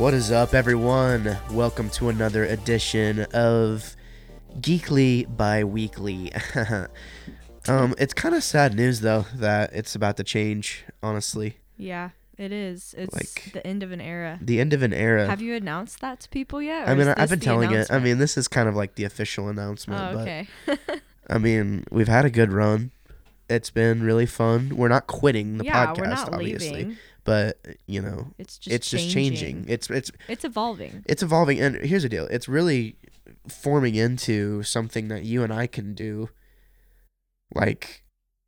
What is up, everyone? Welcome to another edition of Geekly Bi-Weekly. um, it's kind of sad news though that it's about to change. Honestly, Yeah, it is. It's Like- the end of an era. the end of an era. Have you announced that to people yet? I mean, I've been telling it. I mean, this is kind of like the official announcement. oh, but okay. I mean, we've had a good run. It's been really fun. We're not quitting the yeah, podcast, we're not obviously, leaving. But you know, It's just it's just changing. It's it's It's evolving. it's evolving and here's the deal it's really forming into something that you and i can do like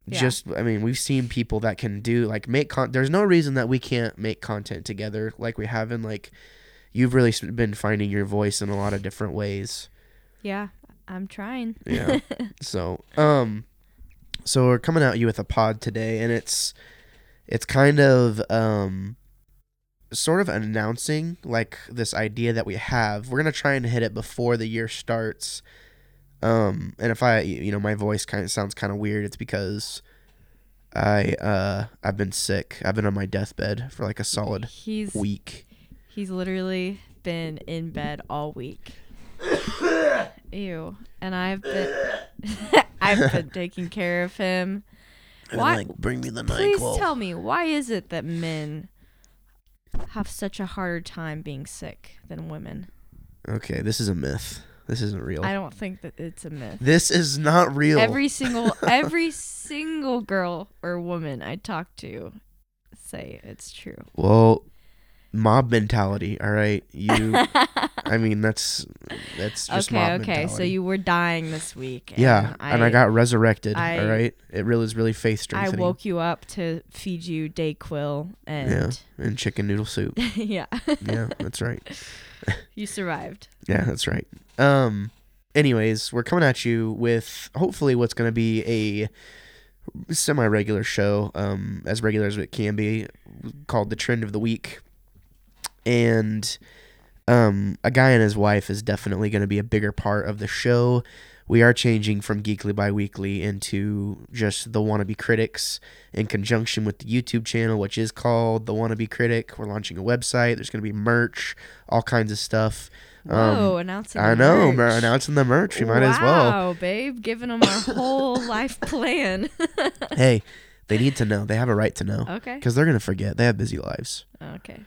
Yeah. just i mean we've seen people that can do like make con there's no reason that we can't make content together like we have in like you've really been finding your voice in a lot of different ways Yeah, I'm trying. Yeah. so um so we're coming at you with a pod today and it's it's kind of um sort of announcing like this idea that we have we're gonna try and hit it before the year starts um and if i you know my voice kind of sounds kind of weird it's because i uh i've been sick i've been on my deathbed for like a solid He's week he's literally been in bed all week. Ew. And I've been I've been taking care of him. And, Why- like bring me the Please NyQuil. tell me why is it that men have such a harder time being sick than women? okay this is a myth this isn't real I don't think that it's a myth. this is not real Every single every single girl or woman I talk to say it's true. Well, mob mentality. All right, you. I mean, that's that's just okay, okay. mentality. So you were dying this week. Yeah, and I, got resurrected. I- all right, it really is really faith strengthening. I woke you up to feed you Dayquil and and chicken noodle soup. yeah, yeah, that's right. you survived. Yeah, that's right. Um. Anyways, we're coming at you with hopefully what's going to be a semi-regular show, um, as regular as it can be, called the trend of the week, and um, a guy and his wife is definitely going to be a bigger part of the show. We are changing from Geekly Bi-Weekly into just the Wannabe Critics in conjunction with the YouTube channel, which is called the Wannabe Critic. We're launching a website. There's going to be merch, all kinds of stuff. Um, announcing. I the know, announcing the merch. We might as well. Wow, babe, giving them our whole life plan. Hey, they need to know. They have a right to know okay. because they're gonna forget. They have busy lives. Okay.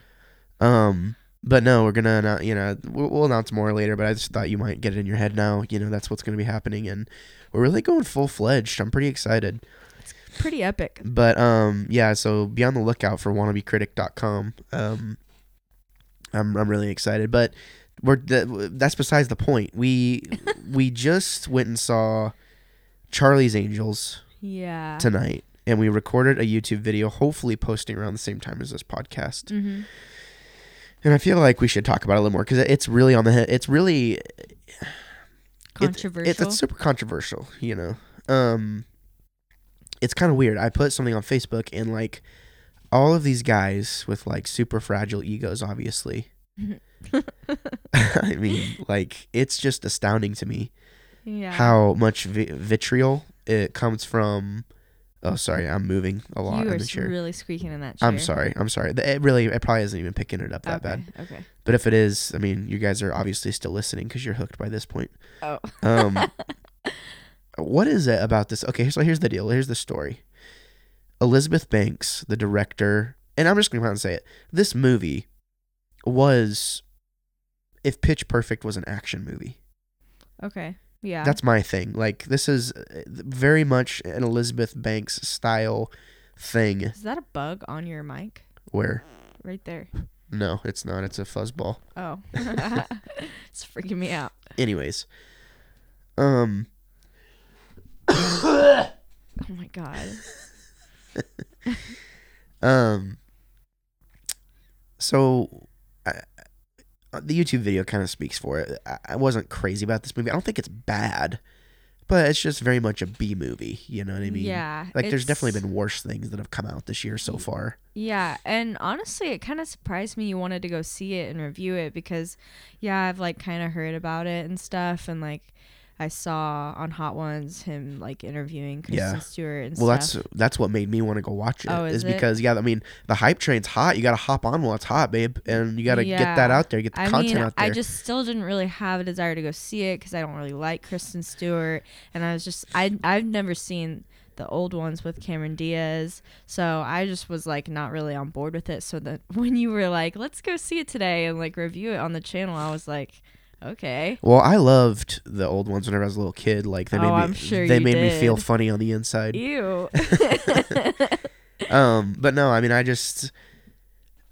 Um, but no, we're gonna, annou- you know, we'll, we'll announce more later. But I just thought you might get it in your head now. You know, that's what's gonna be happening, and we're really going full fledged. I'm pretty excited. It's pretty epic. But um, yeah. So be on the lookout for wannabecritic.com. Um, I'm I'm really excited. But we're th- that's besides the point. We we just went and saw Charlie's Angels. Yeah. tonight and we recorded a YouTube video, hopefully posting around the same time as this podcast. mm-hmm. And I feel like we should talk about it a little more because it's really on the head. It's really it- Controversial. It's, it's super controversial, you know. Um, it's kind of weird. I put something on Facebook and like all of these guys with like super fragile egos, obviously. I mean, like it's just astounding to me yeah. how much vi- vitriol it comes from. Oh, sorry, I'm moving a lot you in are the chair. really squeaking in that chair. I'm sorry. I'm sorry. It really, it probably isn't even picking it up that okay. bad. Okay. But if it is, I mean, you guys are obviously still listening because you're hooked by this point. Oh. Um, what is it about this? Okay, so here's the deal. Here's the story. Elizabeth Banks, the director, and I'm just going to come out and say it. This movie was, if Pitch Perfect was an action movie. Okay. Yeah. That's my thing. Like, this is uh, very much an Elizabeth Banks style thing Is that a bug on your mic? where, Right there. no, it's not. It's a fuzzball. Oh. it's freaking me out. Anyways, um, Oh my god. um, so Uh, the YouTube video kind of speaks for it. I, I wasn't crazy about this movie. I don't think it's bad, but it's just very much a B movie. You know what I mean? yeah. Like, there's definitely been worse things that have come out this year so far. Yeah, and honestly, it kind of surprised me you wanted to go see it and review it because, yeah, I've like kind of heard about it and stuff, and like, I saw on Hot Ones him like interviewing Kristen Yeah. Stewart and Well, stuff. that's that's what made me want to go watch it. Oh, is it? because yeah, I mean the hype train's hot. You got to hop on while it's hot, babe, and you got to get that out there, get the I content mean, out there. I just still didn't really have a desire to go see it because I don't really like Kristen Stewart, and I was just I I've never seen the old ones with Cameron Diaz, so I just was like not really on board with it. So that when you were like, let's go see it today and like review it on the channel, I was like, okay, well, I loved the old ones whenever I was a little kid. Like they Oh, made me, I'm sure they made me feel funny on the inside. ew. um, but no, I mean, I just,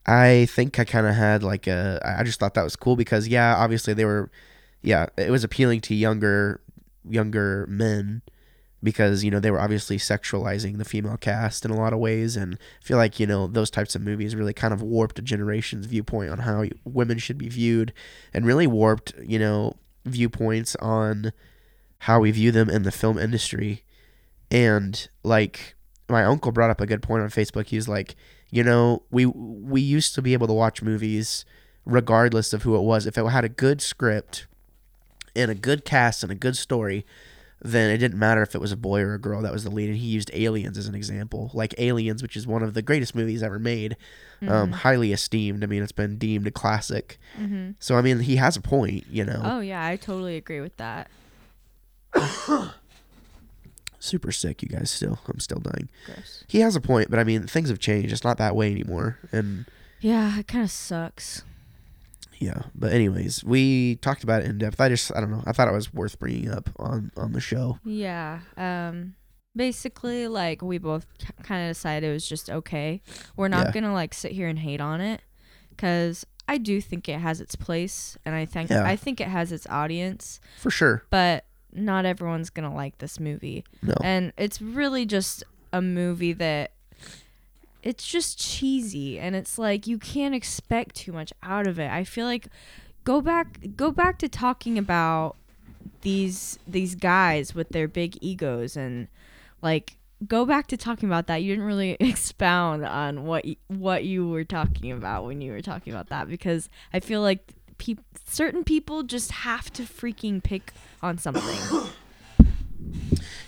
I think I kind of had like a, I just thought that was cool because yeah, obviously they were, yeah, it was appealing to younger, younger men because you know they were obviously sexualizing the female cast in a lot of ways, and I feel like you know those types of movies really kind of warped a generation's viewpoint on how women should be viewed, and really warped you know viewpoints on how we view them in the film industry, and like my uncle brought up a good point on Facebook. He was like, you know, we we used to be able to watch movies regardless of who it was. If it had a good script and a good cast and a good story, then it didn't matter if it was a boy or a girl that was the lead. And he used Aliens as an example, like Aliens, which is one of the greatest movies ever made, um, highly esteemed. I mean, it's been deemed a classic. hmm So I mean, he has a point, you know. Oh yeah, I totally agree with that. Super sick, you guys. Still, I'm still dying. Gross. He has a point, but I mean, things have changed. It's not that way anymore, and. Yeah, it kind of sucks. Yeah, but anyways, we talked about it in depth. I just I don't know. I thought it was worth bringing up on on the show. Yeah. Um basically like we both kind of decided it was just okay. We're not Yeah. going to like sit here and hate on it cuz I do think it has its place and I think Yeah. I think it has its audience, For sure. but not everyone's going to like this movie. No. And it's really just a movie that it's just cheesy and it's like you can't expect too much out of it. I feel like go back go back to talking about these these guys with their big egos and like go back to talking about that. You didn't really expound on what what you were talking about when you were talking about that because I feel like certain people just have to freaking pick on something.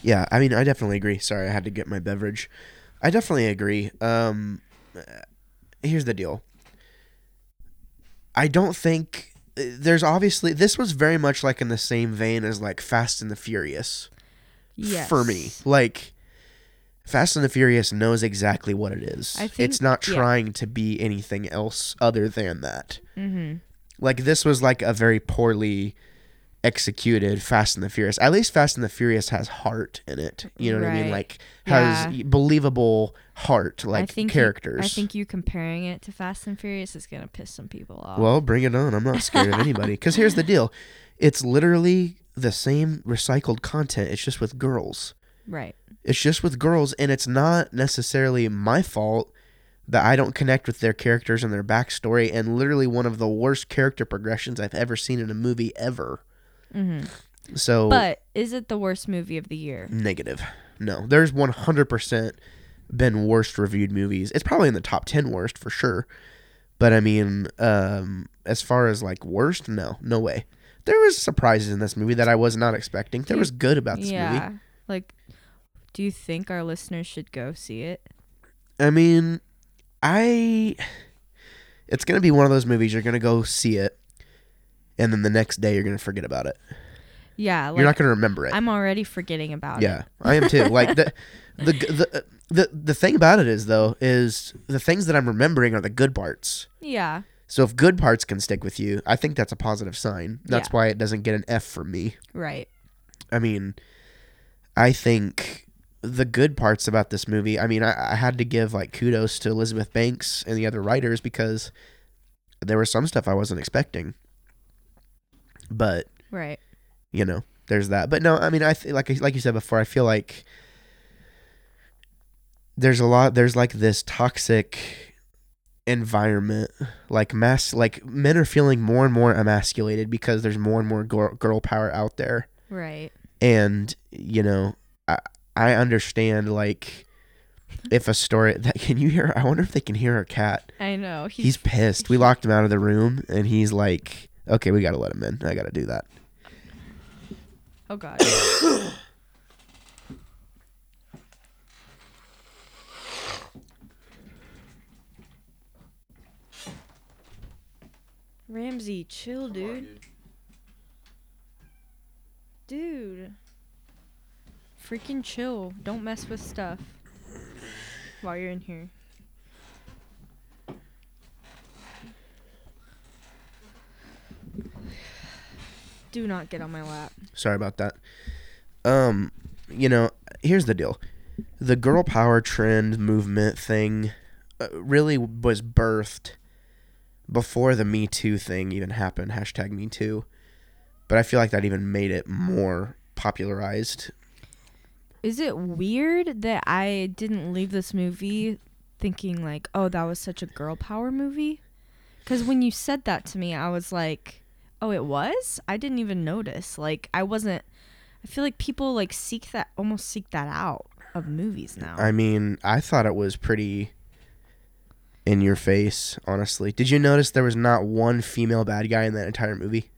Yeah, I mean, I definitely agree. Sorry, I had to get my beverage. I definitely agree. Um, here's the deal. I don't think there's obviously this was very much like in the same vein as like Fast and the Furious yes. for me. Like Fast and the Furious knows exactly what it is. I think- it's not yeah. trying to be anything else other than that. Mhm. like this was like a very poorly executed Fast and the Furious. At least Fast and the Furious has heart in it. You know what I mean? Like has Yeah. believable heart, like I think you- characters. I think you comparing it to Fast and Furious is gonna piss some people off. well, bring it on. I'm not scared of anybody. Because here's the deal: it's literally the same recycled content. It's just with girls. right. It's just with girls, and it's not necessarily my fault that I don't connect with their characters and their backstory. And literally, one of the worst character progressions I've ever seen in a movie ever. Hmm So, But is it the worst movie of the year? Negative. No, there's 100% been worst reviewed movies. It's probably in the top 10 worst for sure. But I mean, um, as far as like worst, no, no way. There was surprises in this movie that I was not expecting. There was good about this yeah. movie. Like, do you think our listeners should go see it? I mean, I. It's gonna be one of those movies you're gonna go see it, and then the next day you're gonna forget about it. Yeah. Like, you're not gonna remember it. I'm already forgetting about Yeah, it. Yeah, I am too. Like the, the the the the thing about it is though is the things that I'm remembering are the good parts. Yeah. So if good parts can stick with you, I think that's a positive sign. That's Yeah. why it doesn't get an F from me. Right. I mean, I think the good parts about this movie. I mean, I, I had to give like kudos to Elizabeth Banks and the other writers because there was some stuff I wasn't expecting. But Right. you know there's that but no i mean i th- like like you said before i feel like there's a lot there's like this toxic environment like mass like men are feeling more and more emasculated because there's more and more girl, girl power out there Right. and you know i i understand like if a story that can you hear i wonder if they can hear our cat I know. he's pissed we locked him out of the room and he's like okay we gotta let him in i gotta do that Oh god. Ramsey, chill, dude. Dude. Freaking chill. Don't mess with stuff while you're in here. Do not get on my lap. Sorry about that. Um, you know, here's the deal. The girl power trend movement thing uh, really was birthed before the Me Too thing even happened. Hashtag Me Too. But I feel like that even made it more popularized. Is it weird that I didn't leave this movie thinking like, "Oh, that was such a girl power movie"? Cuz when you said that to me, I was like, "Oh, it was?" I didn't even notice. Like I wasn't I feel like people like seek that almost seek that out of movies now. I mean, I thought it was pretty in your face, honestly. Did you notice there was not one female bad guy in that entire movie?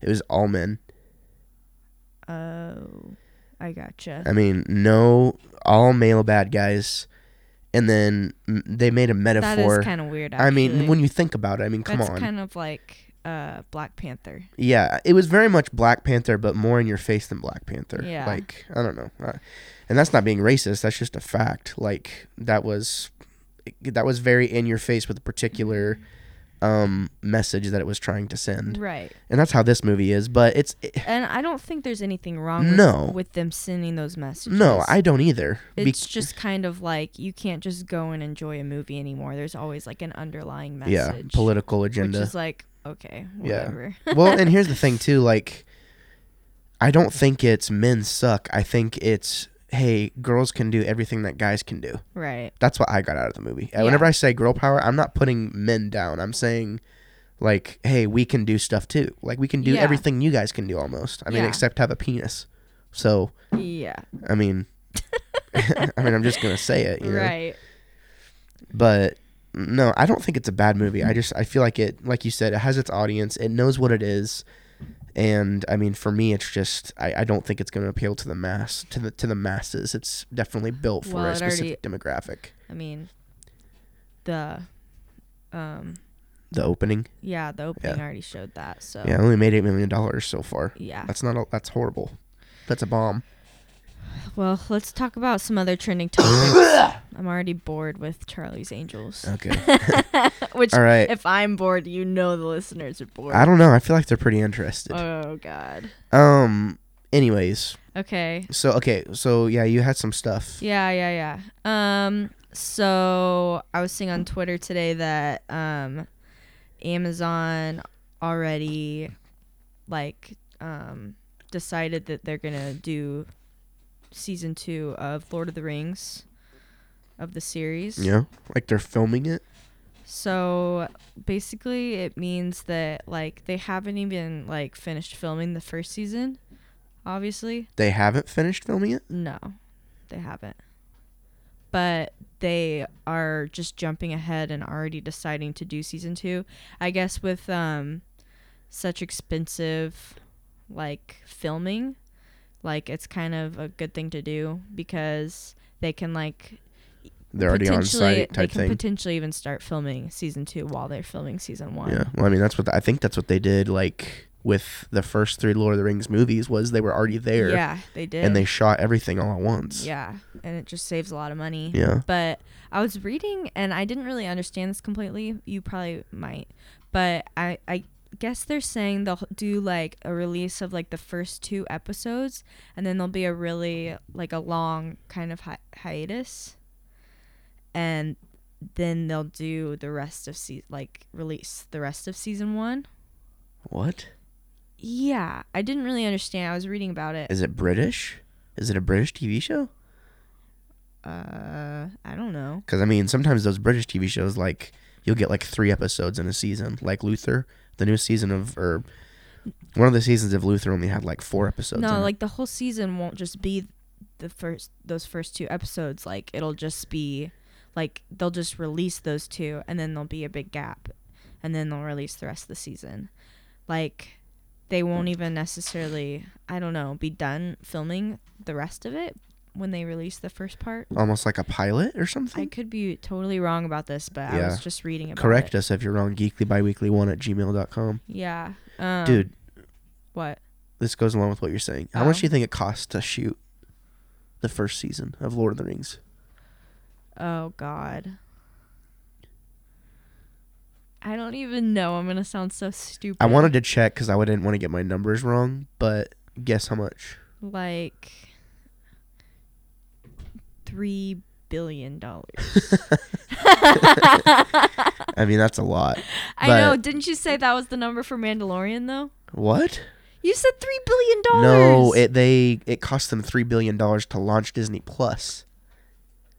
It was all men. oh, I gotcha. I mean, no, all male bad guys, and then they made a metaphor. is kind of weird. I mean, when you think about it, I mean, come that's on. kind of like uh, Black Panther. yeah, it was very much Black Panther, but more in your face than Black Panther. Yeah. Like, I don't know. Uh, and that's not being racist. That's just a fact. Like, that was that was very in your face with a particular um message that it was trying to send. Right. And that's how this movie is, but it's And I don't think there's anything wrong with, No. with them sending those messages. no, I don't either. Be- It's just kind of like you can't just go and enjoy a movie anymore. There's always like an underlying message. yeah, political Which agenda. is like, okay, Yeah. well, and here's the thing too, like I don't think it's men suck. I think it's hey, girls can do everything that guys can do. right. That's what I got out of the movie. Uh, Yeah. Whenever I say girl power, I'm not putting men down. I'm saying like, hey, we can do stuff too. Like we can do Yeah. everything you guys can do almost. I mean, Yeah. except have a penis. So, Yeah. I mean I mean, I'm just going to say it, you know. Right. But no, I don't think it's a bad movie. I just I feel like it like you said, it has its audience. It knows what it is. And I mean for me it's just I, I don't think it's gonna appeal to the mass to the to the masses. It's definitely built for Well, a specific demographic. I mean, the, um, The opening. yeah, the opening Yeah. already showed that. So Yeah, only made eight million dollars so far. yeah. That's not a, that's horrible. That's a bomb. Well, let's talk about some other trending topics. I'm already bored with Charlie's Angels. Okay. Which, All right. if I'm bored, you know the listeners are bored. I don't know. I feel like they're pretty interested. Oh God. Um anyways. Okay. So okay, so yeah, you had some stuff. Yeah, yeah, yeah. Um, so I was seeing on Twitter today that um, Amazon already like um decided that they're gonna do season two of Lord of the Rings of the series. Yeah. Like they're filming it. So basically, it means that like they haven't even like finished filming the first season. Obviously, They haven't finished filming it? no, they haven't. But they are just jumping ahead and already deciding to do season two. I guess with um such expensive like filming, like it's kind of a good thing to do because they can like They're already on site they can thing. potentially even start filming season two while they're filming season one. Yeah. Well, I mean, that's what I think. That's what they did. Like with the first three Lord of the Rings movies, was they were already there Yeah, they did. and they shot everything all at once. yeah, and it just saves a lot of money. Yeah. But I was reading and I didn't really understand this completely. You probably might, but I I guess they're saying they'll do like a release of like the first two episodes, and then there'll be a really like a long kind of hi- hiatus, and then they'll do the rest of se- like release the rest of season one. What Yeah, I didn't really understand. I was reading about it. is it? British? Is it a British TV show? Uh, I don't know. Because I mean, sometimes those British TV shows, like you'll get like three episodes in a season. Like Luther, the new season of or one of the seasons of Luther only had like four episodes. no, it. like the whole season won't just be the first those first two episodes. Like it'll just be like they'll just release those two and then there'll be a big gap and then they'll release the rest of the season. Like they won't even necessarily, I don't know, be done filming the rest of it when they released the first part. Almost like a pilot or something. I could be totally wrong about this, but I Yeah. was just reading about it. Correct it. us if you're wrong. Geeklybiweekly1 at gmail.com. Yeah. Um, Dude, What? this goes along with what you're saying. How much Oh. do you think it costs to shoot the first season of Lord of the Rings? Oh God. I don't even know. I'm gonna sound so stupid. I wanted to check because I didn't want to get my numbers wrong, but guess how much? like three billion dollars. I mean, that's a lot. I know. Didn't you say that was the number for Mandalorian though? What? You said three billion dollars. No, it they it cost them three billion dollars to launch Disney Plus.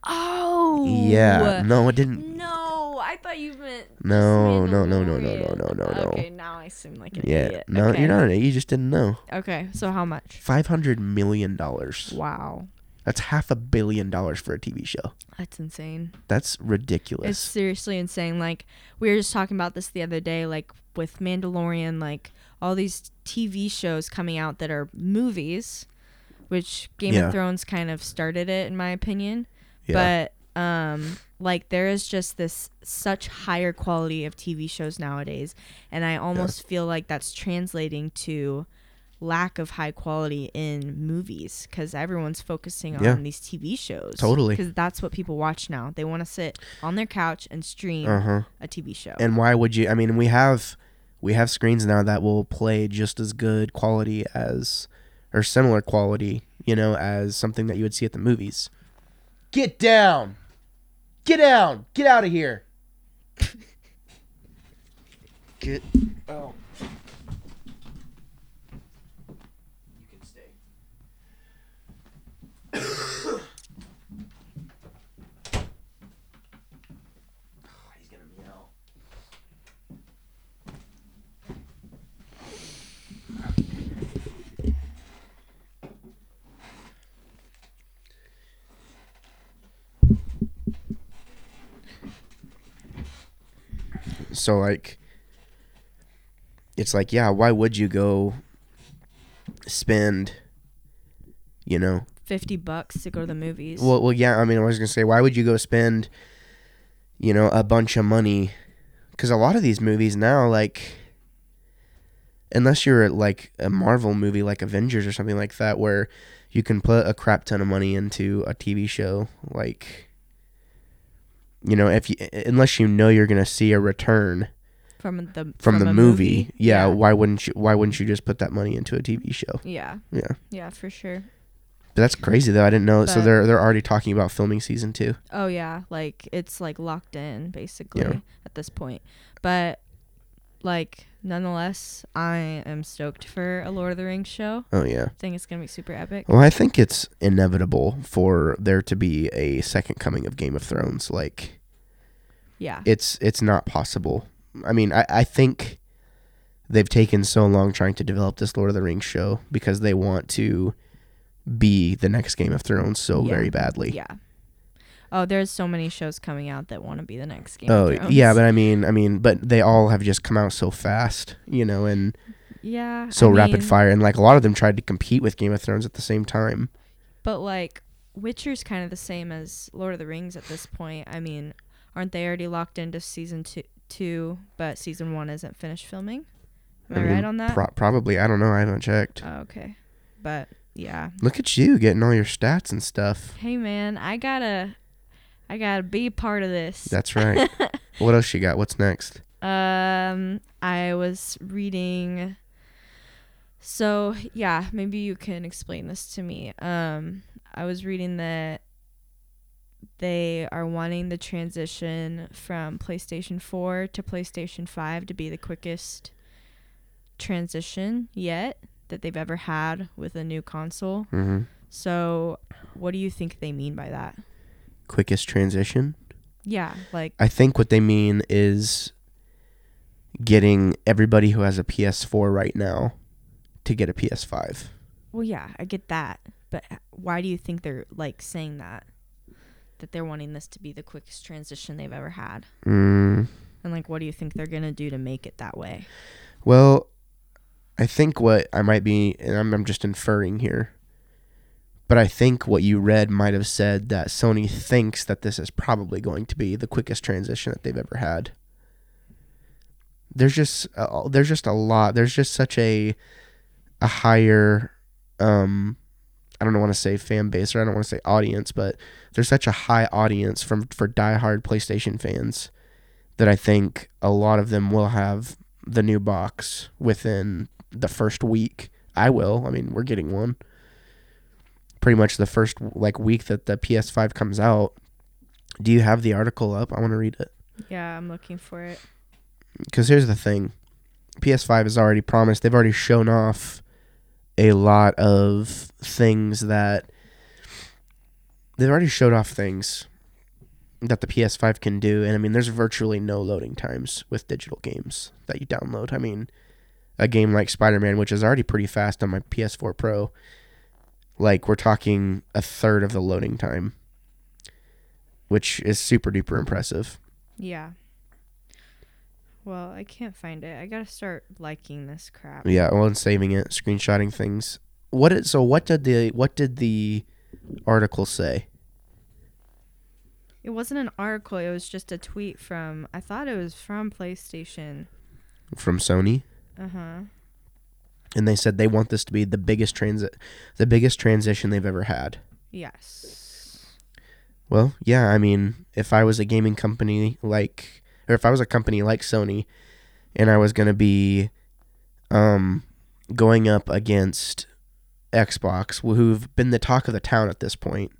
Oh. Yeah, no, it didn't. No, I thought you meant. No, no, no, no, no, no, no, no, no. Okay, now I seem like an Yeah, idiot. no, okay. you're not. an- idiot. You just didn't know. Okay, so how much? Five hundred million dollars. Wow, That's half a billion dollars for a TV show. that's insane. That's ridiculous. It's seriously insane. Like we were just talking about this the other day, like with Mandalorian, like all these TV shows coming out that are movies, which Game Yeah. of Thrones kind of started it, in my opinion. yeah. But um, like there is just this such higher quality of TV shows nowadays, and I almost feel like that's translating to lack of high quality in movies because everyone's focusing on Yeah. these TV shows. Totally. because that's what people watch now. They want to sit on their couch and stream uh huh. a TV show. And why would you? I mean, we have we have screens now that will play just as good quality as or similar quality, you know, as something that you would see at the movies. Get down. Get down. Get out of here. Get oh. You can stay. He's gonna meow. So like it's like, yeah, why would you go spend you know, Fifty bucks to go to the movies. well, well, yeah. I mean, I was gonna say, why would you go spend, you know, a bunch of money? Because a lot of these movies now, like, unless you're like a Marvel movie like Avengers or something like that, where you can put a crap ton of money into a TV show, like, you know, if you unless you know you're gonna see a return from the from, the a movie, yeah, yeah, why wouldn't you? Why wouldn't you just put that money into a TV show? yeah, Yeah, yeah, for sure. But that's crazy though. I didn't know. so they're they're already talking about filming season two. Oh yeah, like it's like locked in basically Yeah. at this point. But like nonetheless, I am stoked for a Lord of the Rings show. Oh yeah. I think it's gonna be super epic. Well, I think it's inevitable for there to be a second coming of Game of Thrones. Like Yeah. it's it's not possible. I mean, I, I think they've taken so long trying to develop this Lord of the Rings show because they want to be the next Game of Thrones so Yeah. very badly. Yeah. Oh, there's so many shows coming out that want to be the next Game Oh of Thrones. Oh yeah, but I mean, I mean, but they all have just come out so fast, you know, and yeah, so I rapid mean, fire, and like a lot of them tried to compete with Game of Thrones at the same time. But like Witcher's kind of the same as Lord of the Rings at this point. I mean, aren't they already locked into season two? Two, but season one isn't finished filming. Am I, mean, right on that? Pro- probably, I don't know. I haven't checked. oh, okay, but yeah. Look at you getting all your stats and stuff. Hey man, I gotta, I gotta be part of this. That's right. what else you got? What's next? Um, I was reading. So yeah, maybe you can explain this to me. Um, I was reading that they are wanting the transition from PlayStation 4 to PlayStation 5 to be the quickest transition yet that they've ever had with a new console. hmm So, what do you think they mean by that? Quickest transition. Yeah, like I think what they mean is getting everybody who has a PS4 right now to get a PS5. Well, yeah, I get that, but why do you think they're like saying that? That they're wanting this to be the quickest transition they've ever had, Mm, and like, what do you think they're gonna do to make it that way? well, I think what I might be, and I'm, I'm just inferring here, but I think what you read might have said that Sony thinks that this is probably going to be the quickest transition that they've ever had. There's just uh, there's just a lot. There's just such a a higher um I don't want to say fan base or I don't want to say audience, but there's such a high audience from for diehard PlayStation fans that I think a lot of them will have the new box within the first week. I will. I mean, we're getting one. Pretty much the first like week that the PS5 comes out. Do you have the article up? I want to read it. Yeah, I'm looking for it. Cuz here's the thing. PS5 has already promised. They've already shown off a lot of things that they've already showed off things that the PS5 can do and I mean there's virtually no loading times with digital games that you download. I mean a game like Spider-Man which is already pretty fast on my PS4 Pro like we're talking a third of the loading time which is super duper impressive. Yeah. Well, I can't find it. I gotta start liking this crap. Yeah, well, and saving it, screenshotting things. What did so? What did the what did the article say? It wasn't an article. It was just a tweet from. I thought it was from PlayStation. From Sony, Uh huh. and they said they want this to be the biggest transit, the biggest transition they've ever had. Yes. Well, yeah, I mean, if I was a gaming company like, or if I was a company like Sony, and I was gonna be, um, going up against Xbox, who've been the talk of the town at this point,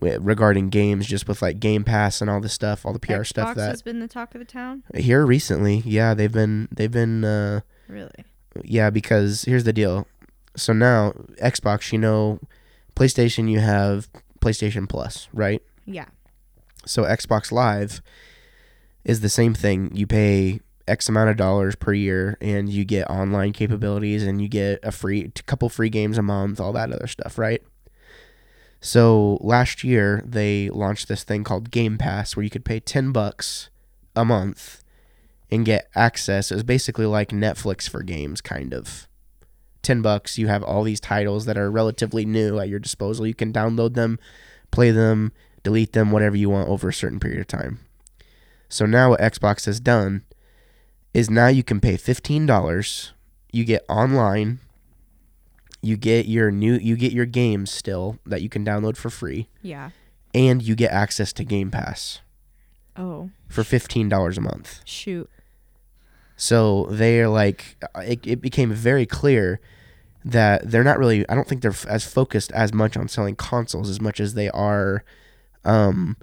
regarding games, just with like Game Pass and all this stuff, all the PR Xbox stuff that has been the talk of the town. here recently, yeah, they've been they've been uh, Really? yeah, because here's the deal. So now Xbox, you know, PlayStation, you have PlayStation Plus, right? Yeah. So Xbox Live is the same thing. You pay X amount of dollars per year, and you get online capabilities, and you get a free a couple free games a month, all that other stuff, right? So last year they launched this thing called Game Pass, where you could pay ten bucks a month and get access. It was basically like Netflix for games, kind of. 10 bucks you have all these titles that are relatively new at your disposal you can download them play them delete them whatever you want over a certain period of time so now what xbox has done is now you can pay $15 you get online you get your new you get your games still that you can download for free Yeah. and you get access to game pass Oh for $15 a month shoot. So they're like, it, it became very clear that they're not really, I don't think they're f- as focused as much on selling consoles as much as they are um,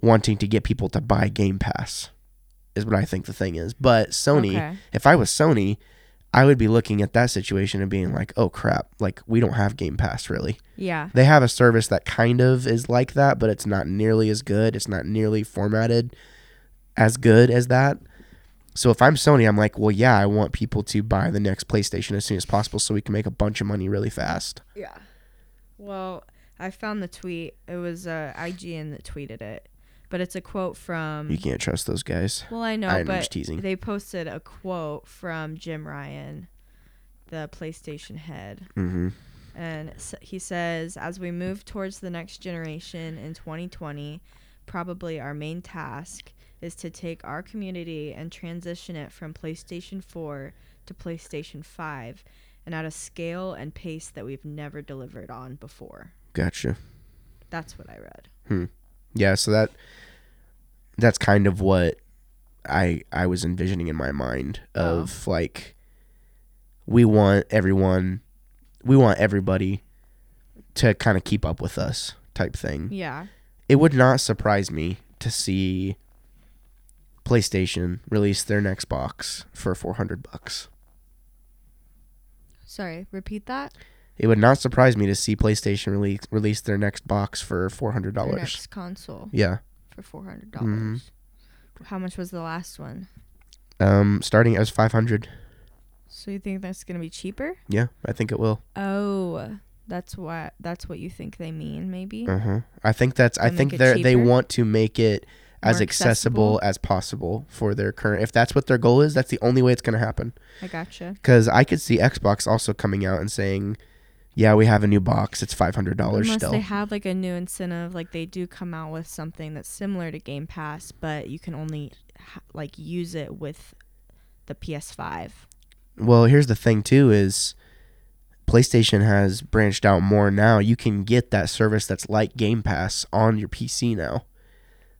wanting to get people to buy Game Pass, is what I think the thing is. But Sony, Okay. if I was Sony, I would be looking at that situation and being like, oh crap, like we don't have Game Pass really. Yeah. They have a service that kind of is like that, but it's not nearly as good. It's not nearly formatted as good as that. So if I'm Sony, I'm like, well, yeah, I want people to buy the next PlayStation as soon as possible so we can make a bunch of money really fast. Yeah. Well, I found the tweet. It was uh, IGN that tweeted it, but it's a quote from. You can't trust those guys. Well, I know, I'm but just teasing. they posted a quote from Jim Ryan, the PlayStation head, hmm and he says, "As we move towards the next generation in 2020, probably our main task is to take our community and transition it from PlayStation 4 to PlayStation 5." And at a scale and pace that we've never delivered on before. Gotcha. That's what I read. Yeah, so that that's kind of what I I was envisioning in my mind of like we want everyone we want everybody to kind of keep up with us type thing. Yeah. It would not surprise me to see PlayStation release their next box for 400 bucks. Sorry, repeat that. It would not surprise me to see PlayStation release release their next box for $400. Next console Yeah. for four hundred dollars. How much was the last one? Um starting as 500. So you think that's gonna be cheaper? Yeah, I think it will. Oh, that's what that's what you think they mean, maybe. Uh-huh. I think that's I think make it they they cheaper? want to make it as More accessible, as possible for their current. If that's what their goal is, that's the only way it's going to happen. I gotcha. Because I could see Xbox also coming out and saying, "Yeah, we have a new box. It's five hundred dollars Unless still." they have like a new incentive, like they do come out with something that's similar to Game Pass, but you can only ha- like use it with the PS5. Well, here's the thing too is PlayStation has branched out more now. You can get that service that's like Game Pass on your PC now.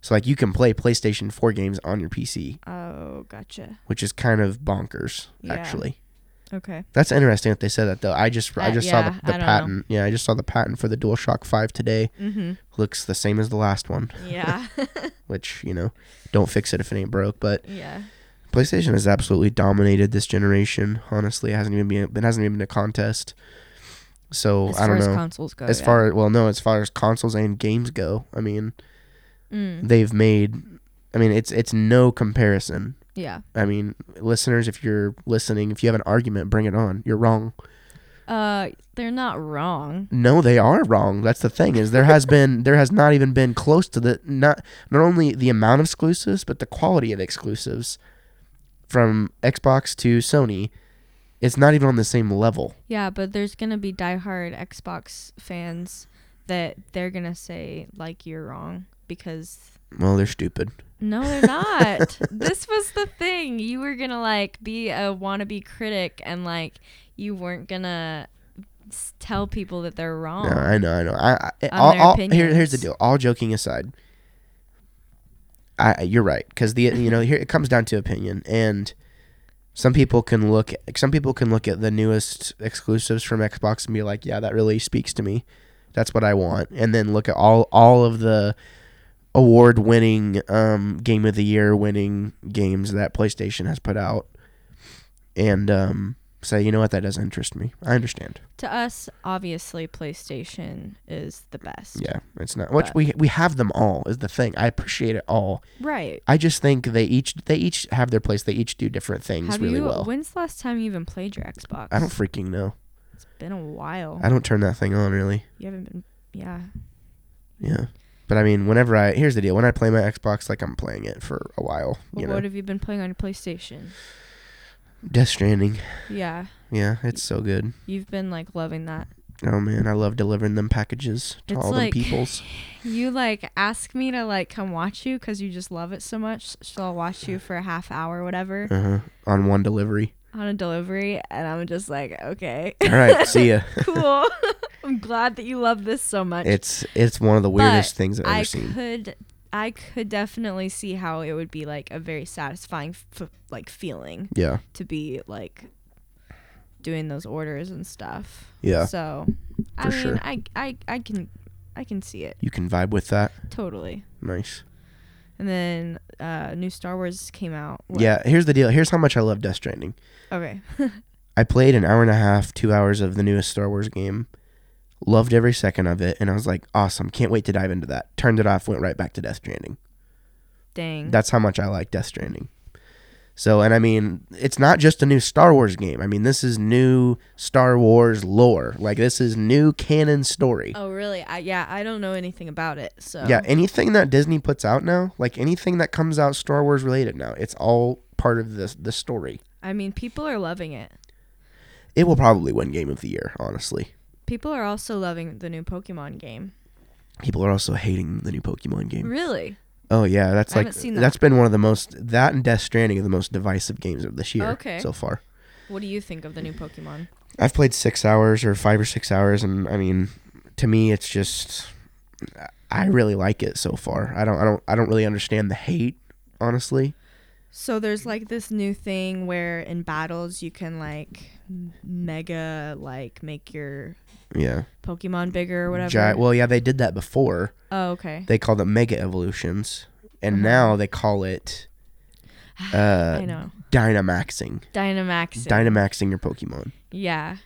So like you can play PlayStation 4 games on your PC, Oh, gotcha. which is kind of bonkers Yeah. actually. Okay. That's interesting that they said that though. I just I Uh, just yeah, saw the, I the don't know. patent. Yeah, I just saw the patent for the DualShock 5 today. Mm-hmm. Looks the same as the last one, Yeah. which, you know, don't fix it if it ain't broke, but yeah. PlayStation has absolutely dominated this generation. Honestly, it hasn't even been it hasn't even been a contest. So As I don't as know. consoles go. as yeah. far well, no, as far as consoles and games go, I mean, Mm, they've made. I mean, it's it's no comparison. Yeah. I mean, listeners, if you're listening, if you have an argument, bring it on. You're wrong. Uh, they're not wrong. No, they are wrong. That's the thing is there has been there has not even been close to the not not only the amount of exclusives but the quality of exclusives from Xbox to Sony. It's not even on the same level. Yeah, but there's gonna be diehard Xbox fans that they're gonna say like you're wrong because Well, they're stupid. no, they're not. this was the thing. You were gonna like be a wannabe critic and like you weren't gonna s- tell people that they're wrong. No, I know, I know. I, I all, all, here, here's the deal. All joking aside, I you're right because the you know here it comes down to opinion, and some people can look some people can look at the newest exclusives from Xbox and be like, yeah, that really speaks to me. That's what I want, and then look at all all of the award winning um, game of the year winning games that PlayStation has put out, and um, say, you know what, that doesn't interest me. I understand. To us, obviously, PlayStation is the best. Yeah, it's not. Which we we have them all is the thing. I appreciate it all. Right. I just think they each they each have their place. They each do different things Have really you? well. When's the last time you even played your Xbox? I don't freaking know. It's been a while. I don't turn that thing on really. you haven't been. Yeah. Yeah. But I mean, whenever I here's the deal. When I play my Xbox, like I'm playing it for a while. Well, You know, what have you been playing on your PlayStation? Death Stranding. Yeah, Yeah, it's so good. you've been like loving that. Oh man, I love delivering them packages to It's all like- them peoples. You like ask me to like come watch you because you just love it so much. So I'll watch you for a half hour, or whatever, Uh-huh. On one delivery. On a delivery, and I'm just like, okay, All right, see ya. cool. I'm glad that you love this so much. It's it's one of the weirdest things I've ever I seen. could, I could definitely see how it would be like a very satisfying, f- like feeling Yeah, to be like doing those orders and stuff. yeah. So, I mean, sure. I, I, I can, I can see it You can vibe with that. totally. Nice. And then, uh, new Star Wars came out. What- Yeah, here's the deal. Here's how much I love Death Stranding. Okay. I played an hour and a half, two hours of the newest Star Wars game. Loved every second of it, and I was like, awesome. Can't wait to dive into that. Turned it off, went right back to Death Stranding. Dang. That's how much I like Death Stranding. So, and I mean, it's not just a new Star Wars game. I mean, this is new Star Wars lore. Like, this is new canon story. oh, really? I yeah. I don't know anything about it. So Yeah, anything that Disney puts out now, like anything that comes out Star Wars related now, it's all part of this the story. I mean, people are loving it. It will probably win Game of the Year, honestly. People are also loving the new Pokemon game. People are also hating the new Pokemon game. Really? Oh yeah, that's I like haven't seen that. has been one of the most that and Death Stranding are the most divisive games of this year Okay. so far. What do you think of the new Pokemon? I've played six hours or five or six hours, and I mean, to me, it's just I really like it so far. I don't, I don't, I don't really understand the hate, honestly. So there's like this new thing where in battles you can like mega like make your Yeah, Pokemon bigger or whatever. Gi- well, yeah, they did that before. oh, okay. They called it Mega Evolutions, and Uh-huh. now they call it uh, I know. Dynamaxing. Dynamaxing. Dynamaxing your Pokemon. Yeah.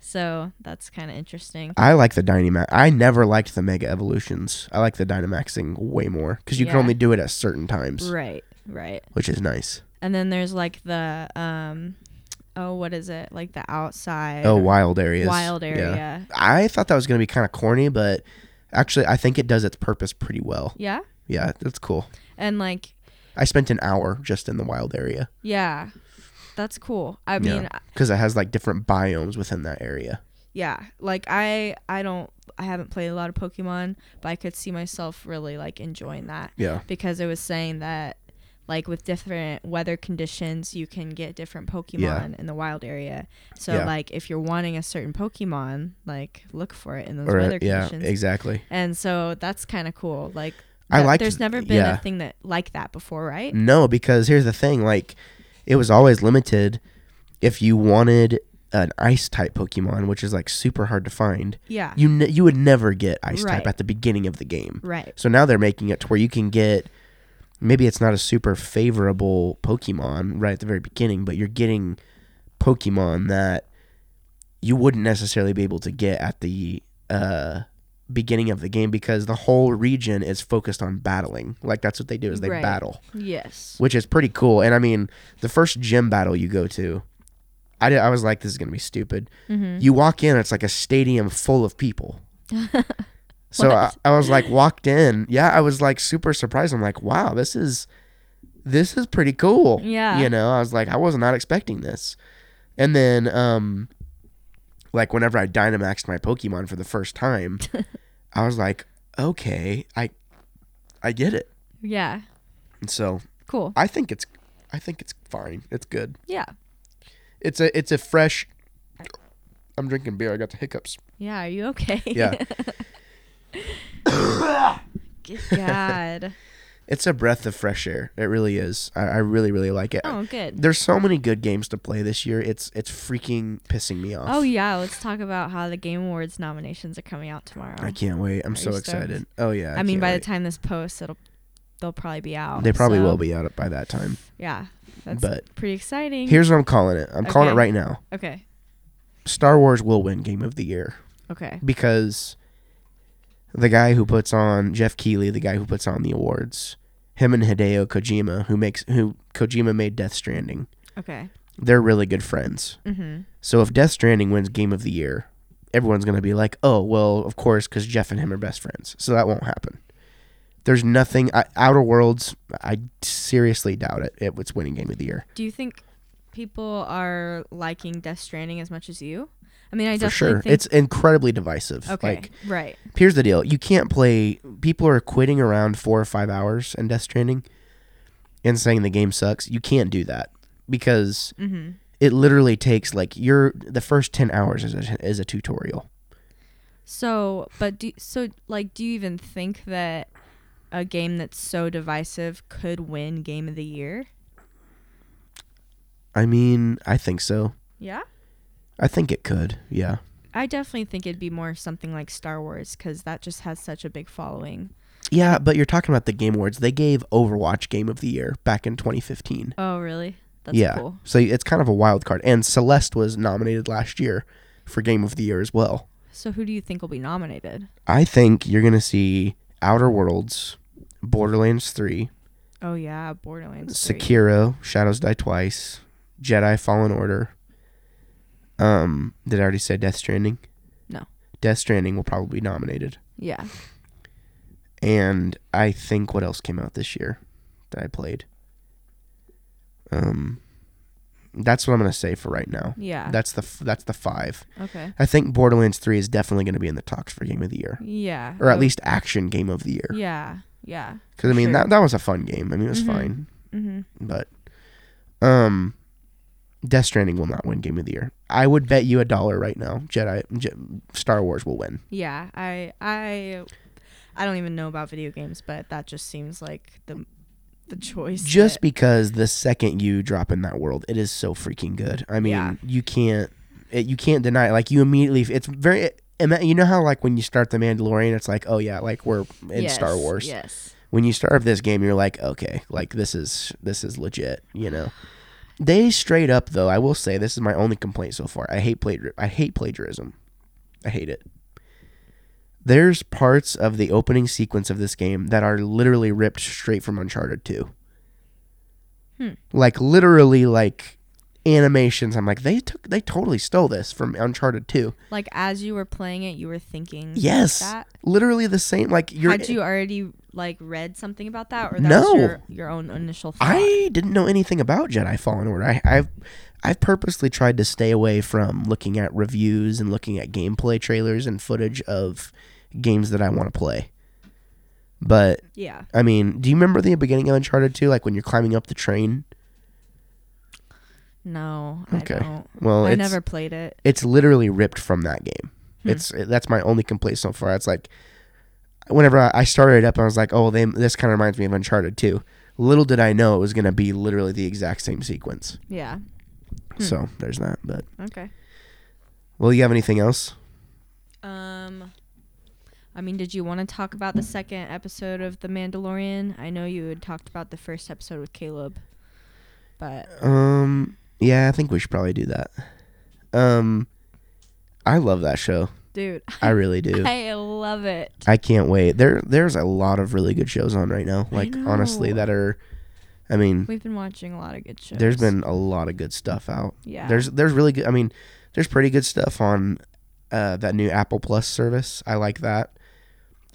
So that's kind of interesting. I like the Dynamax. I never liked the Mega Evolutions. I like the Dynamaxing way more because you can only do it at certain times, Right. Right. which is nice. And then there's like the um oh what is it? Like the outside Oh, wild areas. wild Yeah. area. I thought that was going to be kind of corny, but actually, I think it does its purpose pretty well. Yeah. Yeah, that's cool. And like, I spent an hour just in the wild area yeah, that's cool. I Yeah. mean, because it has like different biomes within that area. yeah like i i don't i haven't played a lot of pokemon but i could see myself really like enjoying that Yeah. because it was saying that like with different weather conditions you can get different pokemon Yeah. in the wild area so Yeah. like if you're wanting a certain pokemon like look for it in those Or uh, weather yeah, conditions exactly. and so that's kind of cool like I that- liked- there's never been yeah. a thing that like that before right No, because here's the thing: like, it was always limited. If you wanted an ice type Pokemon, which is like super hard to find, yeah you ne- you would never get ice type at the beginning of the game. right So now they're making it to where you can get. Maybe it's not a super favorable Pokemon right at the very beginning, but you're getting Pokemon that you wouldn't necessarily be able to get at the uh, beginning of the game because the whole region is focused on battling. Like that's what they do is they Right. battle yes which is pretty cool. And I mean, the first gym battle you go to, I, did, I was like, this is gonna be stupid. mm-hmm. You walk in, it's like a stadium full of people. so I, I was like, walked in, yeah, I was like super surprised. I'm like, wow, this is this is pretty cool. Yeah. you know, I was like, I was not expecting this. And then, um, like whenever I Dynamaxed my Pokemon for the first time, I was like, okay, I I get it. yeah And so cool I think it's I think it's fine. It's good. yeah It's a it's a fresh I'm drinking beer. I got the hiccups. yeah are you okay Yeah. Good God. It's a breath of fresh air. It really is. I, I really really like it. Oh, good. There's so many good games to play this year. It's it's freaking pissing me off. Oh yeah, let's talk about how the Game Awards nominations are coming out tomorrow. I can't wait. I'm Are so you stoked? excited. Oh yeah. I, mean, by wait. the time this posts, it'll they'll probably be out. they probably so, will be out by that time. Yeah, that's But pretty exciting. Here's what I'm calling it. I'm calling it right now. okay, Star Wars will win Game of the Year okay, because the guy who puts on Geoff Keighley, the guy who puts on the awards, him and Hideo Kojima, who makes who Kojima made Death Stranding. okay. They're really good friends. Mm-hmm. So if Death Stranding wins Game of the Year, everyone's gonna be like, "Oh, well, of course, because Geoff and him are best friends." So that won't happen. There's nothing. I, Outer Worlds, I seriously doubt it. It was winning Game of the Year Do you think people are liking Death Stranding as much as you? I mean, I definitely sure. think. It's incredibly divisive. okay, Like, right. here's the deal: you can't play. People are quitting around four or five hours in Death Stranding, and saying the game sucks. You can't do that because Mm-hmm. it literally takes like your the first ten hours is a, is a tutorial. So, but do so like do you even think that a game that's so divisive could win Game of the Year? I mean, I think so. Yeah. I think it could. Yeah. I definitely think it'd be more something like Star Wars because that just has such a big following. Yeah, but you're talking about the Game Awards. They gave Overwatch Game of the Year back in 2015. Oh, really? That's yeah. cool. So it's kind of a wild card. And Celeste was nominated last year for Game of the Year as well. So, who do you think will be nominated? I think you're going to see Outer Worlds, Borderlands 3, Oh yeah, Borderlands. 3. Sekiro, Shadows Die Twice, Jedi Fallen Order. Um, did I already say Death Stranding? No. Death Stranding will probably be nominated. Yeah. And I think what else came out this year that I played? Um, that's what I'm gonna say for right now. Yeah. That's the f- that's the five. okay. I think Borderlands Three is definitely gonna be in the talks for Game of the Year, Yeah. or at least Action Game of the Year. Yeah. Yeah. Because I mean sure. that that was a fun game. I mean it was Mhm. fine, Mm-hmm. but um, Death Stranding will not win Game of the Year. I would bet you a dollar right now. Jedi Je- Star Wars will win. Yeah. I I I don't even know about video games, but that just seems like the the choice. just that- because the second you drop in that world, it is so freaking good. I mean, Yeah. you can't it, you can't deny it. Like you immediately, it's very. You know how like when you start the Mandalorian, it's like, oh yeah, like we're in Yes, Star Wars. Yes. When you start this game, you're like, okay, like this is this is legit. You know. They straight up though, I will say this is my only complaint so far. I hate plagiar- I hate plagiarism. I hate it. There's parts of the opening sequence of this game that are literally ripped straight from Uncharted 2. Hmm. Like literally like animations. I'm like they took they totally stole this from Uncharted 2. Like as you were playing it, you were thinking. Yes. That Literally the same like you're had you already like read something about that, or that No. was your, your own initial thought? I didn't know anything about Jedi Fallen Order. I, I've I've purposely tried to stay away from looking at reviews and looking at gameplay trailers and footage of games that I want to play. But yeah. I mean, do you remember the beginning of Uncharted 2 like when you're climbing up the train? No, Okay. I don't. Well, I never played it. it's literally ripped from that game. Hmm. It's that's my only complaint so far. It's like whenever I- I started it up, I was like, "Oh, they, this kind of reminds me of Uncharted 2." Little did I know it was going to be literally the exact same sequence. Yeah. Hmm. So there's that. But Okay. well, you have anything else? Um, I mean, did you want to talk about the second episode of The Mandalorian? I know you had talked about the first episode with Caleb, but Um, yeah, I think we should probably do that. Um, I love that show. dude, I really do. I love it. I can't wait. There, there's a lot of really good shows on right now. Like honestly, that are. I mean, We've been watching a lot of good shows. there's been a lot of good stuff out. yeah. There's, there's really good. I mean, there's pretty good stuff on uh, that new Apple Plus service. I like that.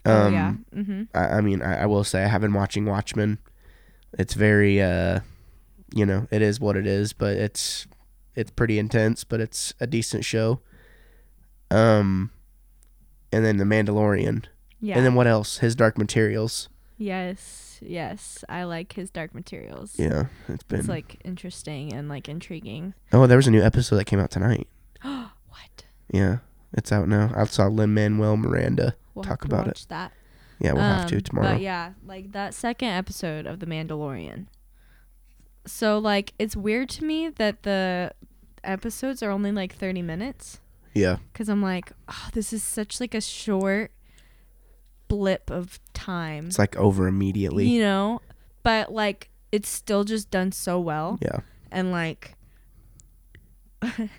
oh Um, yeah. Mm-hmm. I, I mean, I, I will say I have been watching Watchmen. It's very, uh, you know, it is what it is, but it's it's pretty intense, but it's a decent show. Um, and then The Mandalorian, Yeah. and then what else? His Dark Materials. yes. Yes. I like his Dark Materials. Yeah, it's been. It's like interesting and like intriguing. oh, there was a new episode that came out tonight. what? Yeah, it's out now. I saw Lin Manuel Miranda. We'll Talk have to about it watch that. Yeah, we'll have to Um, tomorrow. But yeah, like that second episode of The Mandalorian. So like it's weird to me that the episodes are only like 30 minutes yeah, cuz I'm like, oh, this is such like a short blip of time. it's like over immediately. You know? But like it's still just done so well Yeah, and like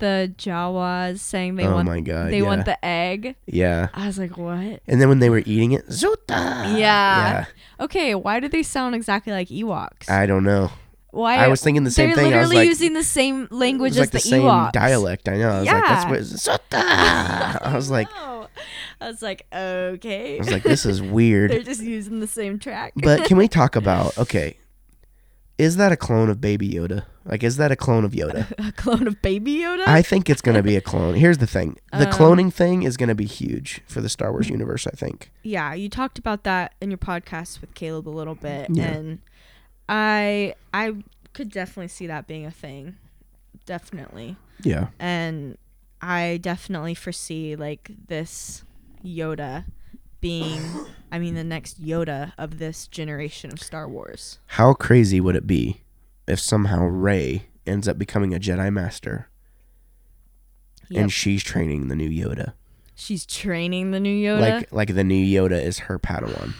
the Jawas saying they oh want my god. they yeah. want the egg. yeah. I was like, "What?" And then when they were eating it, Zuta. Yeah. yeah. Okay, why do they sound exactly like Ewoks? I don't know. why I was thinking the same thing. they're thing. I was literally like, using the same language was as the, the, same Ewoks. dialect. I know. I was like, Yeah. that's what Zuta. I was like, I was like, okay. I was like, this is weird. They're just using the same track. But can we talk about? Okay, is that a clone of Baby Yoda? Like, is that a clone of Yoda? a clone of Baby Yoda. I think it's gonna be a clone. Here's the thing: the Um, cloning thing is gonna be huge for the Star Wars universe. I think. yeah, you talked about that in your podcast with Caleb a little bit, Yeah. and I I could definitely see that being a thing, definitely. Yeah. and I definitely foresee like this Yoda being I mean the next Yoda of this generation of Star Wars. How crazy would it be if somehow Rey ends up becoming a Jedi Master Yep. and she's training the new Yoda? She's training the new Yoda. Like, like the new Yoda is her Padawan.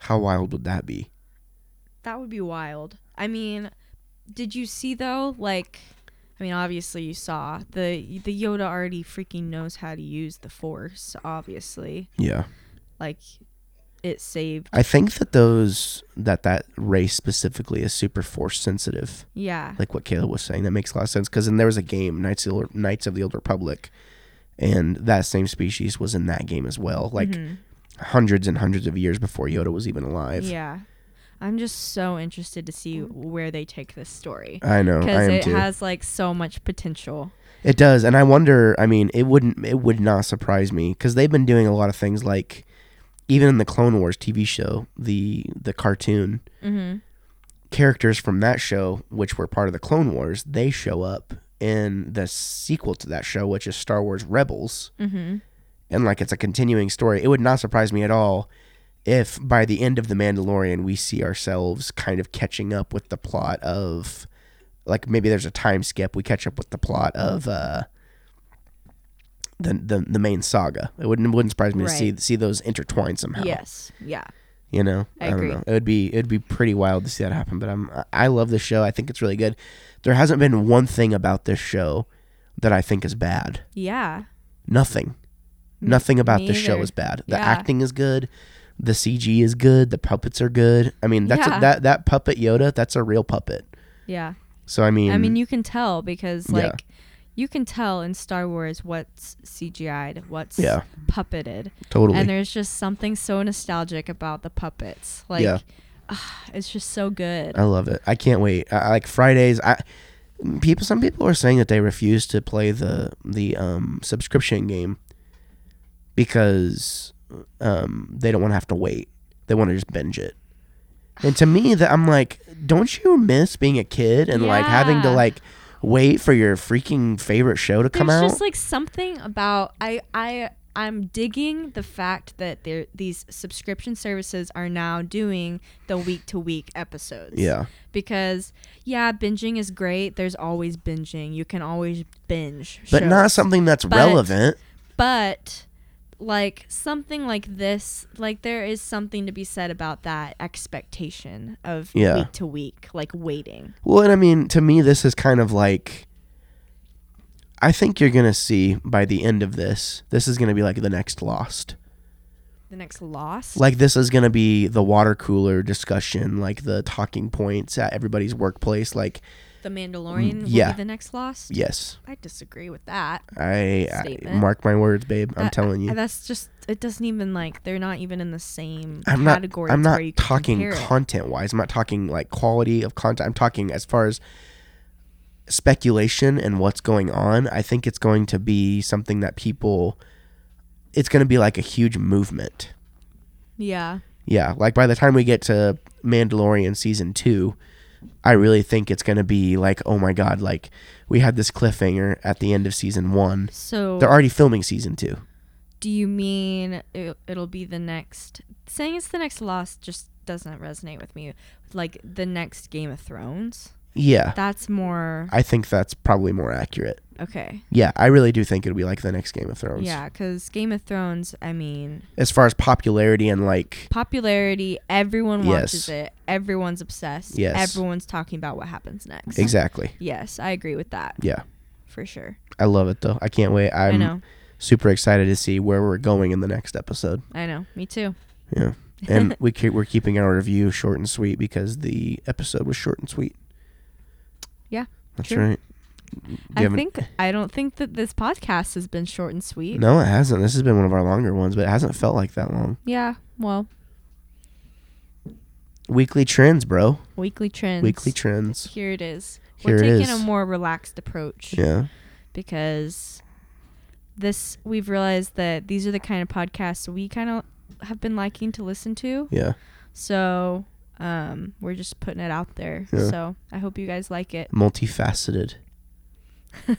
How wild would that be? that would be wild. I mean, did you see though like I mean obviously you saw the the Yoda already freaking knows how to use the force obviously. Yeah. Like it saved I think that those that that race specifically is super force sensitive. yeah. Like what Caleb was saying, that makes a lot of sense. Because then there was a game, Knights of, the, Old- Knights of the Old Republic, and that same species was in that game as well. Like Mhm. hundreds and hundreds of years before Yoda was even alive. Yeah. I'm just so interested to see where they take this story. I know, Because it too. has like so much potential. It does, and I wonder. I mean, it wouldn't. It would not surprise me because they've been doing a lot of things like, even in the Clone Wars TV show, the the cartoon Mm-hmm. characters from that show, which were part of the Clone Wars, they show up in the sequel to that show, which is Star Wars Rebels, Mm-hmm. and like it's a continuing story. It would not surprise me at all if by the end of the Mandalorian we see ourselves kind of catching up with the plot of like maybe there's a time skip we catch up with the plot of uh the the, the main saga it wouldn't it wouldn't surprise me to see Right. see those intertwined somehow Yes. Yeah. you know I don't agree. know it would be it would be pretty wild to see that happen but i'm i love this show i think it's really good there hasn't been one thing about this show that i think is bad Yeah. nothing Nothing about me this show either. is bad. The Yeah. acting is good. The CG is good. The puppets are good. I mean, that's Yeah. a, that that puppet Yoda. That's a real puppet. Yeah. So I mean, I mean, you can tell because Yeah. like You can tell in Star Wars what's CGI'd, what's Yeah. puppeted. Totally. And there's just something so nostalgic about the puppets. Like Yeah. ah, it's just so good. I love it. I can't wait. I, I like Fridays. I people. Some people are saying that they refuse to play the the um, subscription game because um, they don't want to have to wait. They want to just binge it. And to me, that I'm like, don't you miss being a kid and like having to Yeah. like wait for your freaking favorite show to come There's out? just like something about I I I'm digging the fact that there these subscription services are now doing the week to week episodes. yeah, Because yeah, binging is great. There's always binging. You can always binge. but not something that's But- relevant. but like something like this like there is something to be said about that expectation of Yeah. week to week like waiting Well, and I mean, to me, this is kind of like. I think you're gonna see by the end of this, this is gonna be like the next Lost. the next Lost Like this is gonna be the water cooler discussion, like the talking points at everybody's workplace. Like, the mandalorian mm, will yeah. be the next Lost yes, i disagree with that I, I mark my words, babe. I'm telling you. Uh, that's just it doesn't even like they're not even in the same I'm not. category I'm not where you can talking content wise. I'm not talking like quality of content. I'm talking as far as speculation and what's going on. I think it's going to be something that people. It's going to be like a huge movement. yeah Yeah, like by the time we get to Mandalorian season two, I really think it's going to be like, oh my god, like we had this cliffhanger at the end of season one. so They're already filming season two. do you mean it, it'll be the next saying it's the next Lost just doesn't resonate with me like the next game of thrones Yeah, that's more I think that's probably more accurate. okay Yeah, I really do think it'll be like the next Game of Thrones. Yeah, because Game of Thrones, I mean, As far as popularity and like, popularity, everyone Yes. watches it. Everyone's obsessed. Yes. Everyone's talking about what happens next. exactly. Yes, I agree with that Yeah, for sure. I love it though. I can't wait. I'm I know. super excited to see where we're going in the next episode. I know. Me too. Yeah, and we keep, we're keeping our review short and sweet because the episode was short and sweet. Yeah, that's true. right. You I think I don't think that this podcast has been short and sweet. No, it hasn't. This has been one of our longer ones, but it hasn't felt like that long. Yeah. Well, Weekly trends, bro. weekly trends. Weekly trends. Here it is. Here We're it taking is. a more relaxed approach Yeah. because this we've realized that these are the kind of podcasts we kind of have been liking to listen to. Yeah. So um, we're just putting it out there. Yeah. So I hope you guys like it. Multifaceted.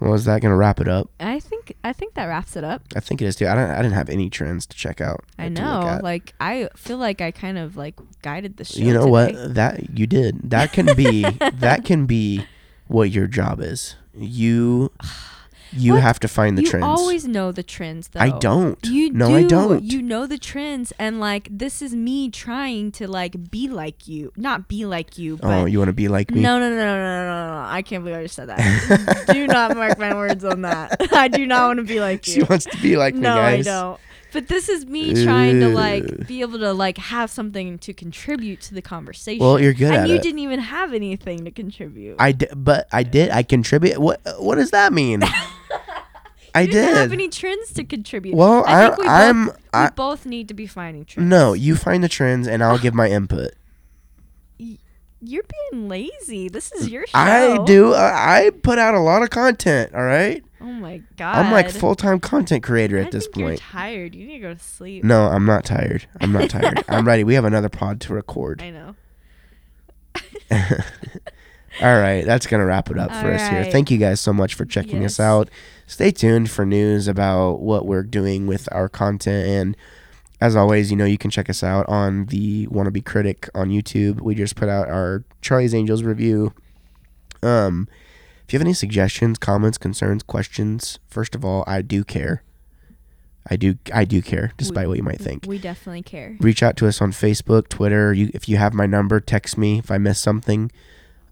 well, is that gonna wrap it up? I think I think that wraps it up. I think it is too. I don't. I didn't have any trends to check out. I know. Like I feel like I kind of like guided the show. you know today. what? That you did. That can be. that can be what your job is. You. You What? have to find the you trends. You always know the trends though. I don't. You no, do. I don't. You know the trends, and like this is me trying to like be like you, not be like you, oh, but oh, you want to be like me? no, no, no, no, no, no, no, no. I can't believe I just said that. do not mark my words on that. I do not want to be like you. She wants to be like me, no, guys. I don't. But this is me trying to like be able to like have something to contribute to the conversation. Well, you're good and at you it. didn't even have anything to contribute. I did, but I did. I contribute. What? What does that mean? I you didn't have any trends to contribute. Well, I I, think we I'm. both, we both need to be finding trends. no, you find the trends, and I'll give my input. You're being lazy. This is your show. I do. I, I put out a lot of content. All right. Oh my god. I'm like full time content creator I at this point. tired. You need to go to sleep. No, I'm not tired. I'm not tired. I'm ready. We have another pod to record. I know. All right, that's gonna wrap it up for All us here. Thank you guys so much for checking us out. Stay tuned for news about what we're doing with our content, and as always, you know you can check us out on the Wannabe Critic on YouTube. We just put out our Charlie's Angels review. Um, if you have any suggestions, comments, concerns, questions, first of all, I do care. I do. I do care, despite what you might think We definitely care. reach out to us on Facebook, Twitter. You, if you have my number, text me if I miss something.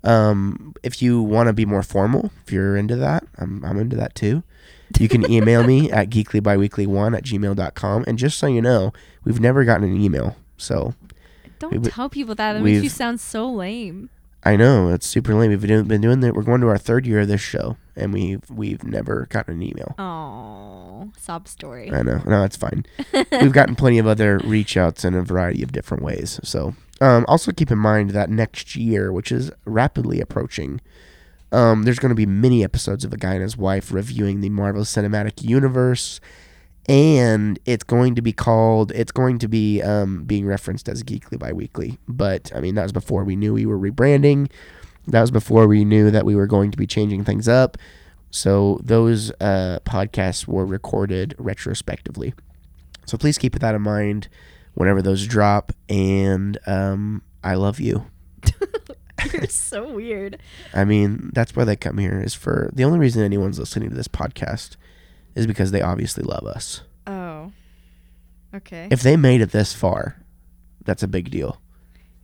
Um, if you want to be more formal, if you're into that, I'm, I'm into that too. You can email me at geeklybiweekly1 at gmail.com. And just so you know, we've never gotten an email. So Don't we- tell people that. That makes you sound so lame. I know it's super lame. We've been doing, that. We're going to our third year of this show, and we've we've never gotten an email. Oh, sob story. I know. No, it's fine. We've gotten plenty of other reach outs in a variety of different ways. So, um, also keep in mind that next year, which is rapidly approaching, um, there's going to be many episodes of A Guy and His Wife reviewing the Marvel Cinematic Universe. And it's going to be called, it's going to be um, being referenced as Geekly Biweekly. But, I mean, that was before we knew we were rebranding. That was before we knew that we were going to be changing things up. So those uh, podcasts were recorded retrospectively. So please keep that in mind whenever those drop. And um, I love you. You're so weird. I mean, that's why they come here. Is for the only reason anyone's listening to this podcast is because they obviously love us. Oh. Okay. If they made it this far, that's a big deal.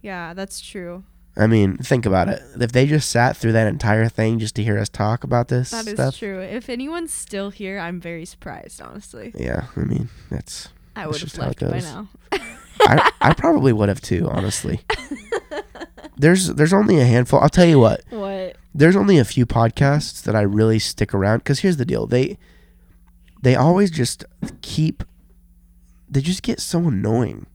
yeah, that's true. I mean, think about it. If they just sat through that entire thing just to hear us talk about this That is stuff, true. If anyone's still here, I'm very surprised, honestly. yeah, I mean, that's I would have just how it left by goes. now. I, I probably would have too, honestly. There's there's only a handful. I'll tell you what. What? There's only a few podcasts that I really stick around because here's the deal. They they always just keep they just get so annoying.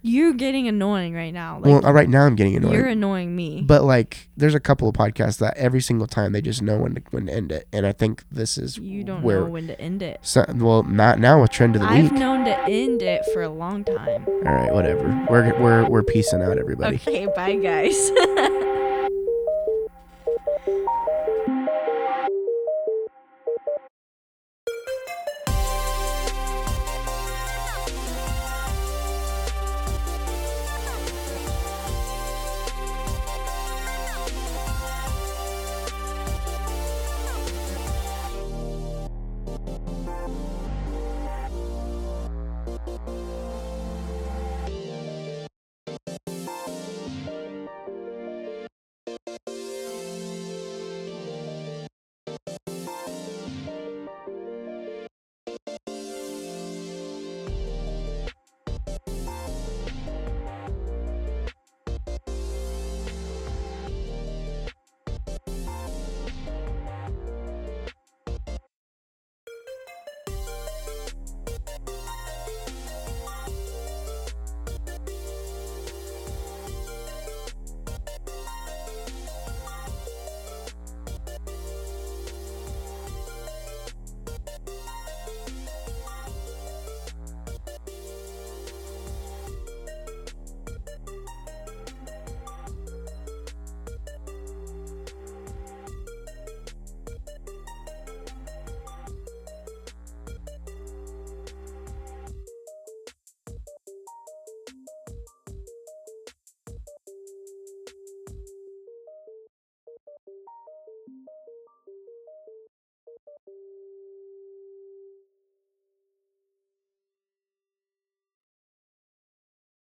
You're getting annoying right now. Like well, uh, right now I'm getting annoying. you're annoying me. but like there's a couple of podcasts that every single time they just know when to, when to end it. And I think this is you don't where know when to end it. so, well, not now with trend of the I've week. known to end it for a long time. All right, whatever. We're we're we're peacing out everybody. Okay, bye guys.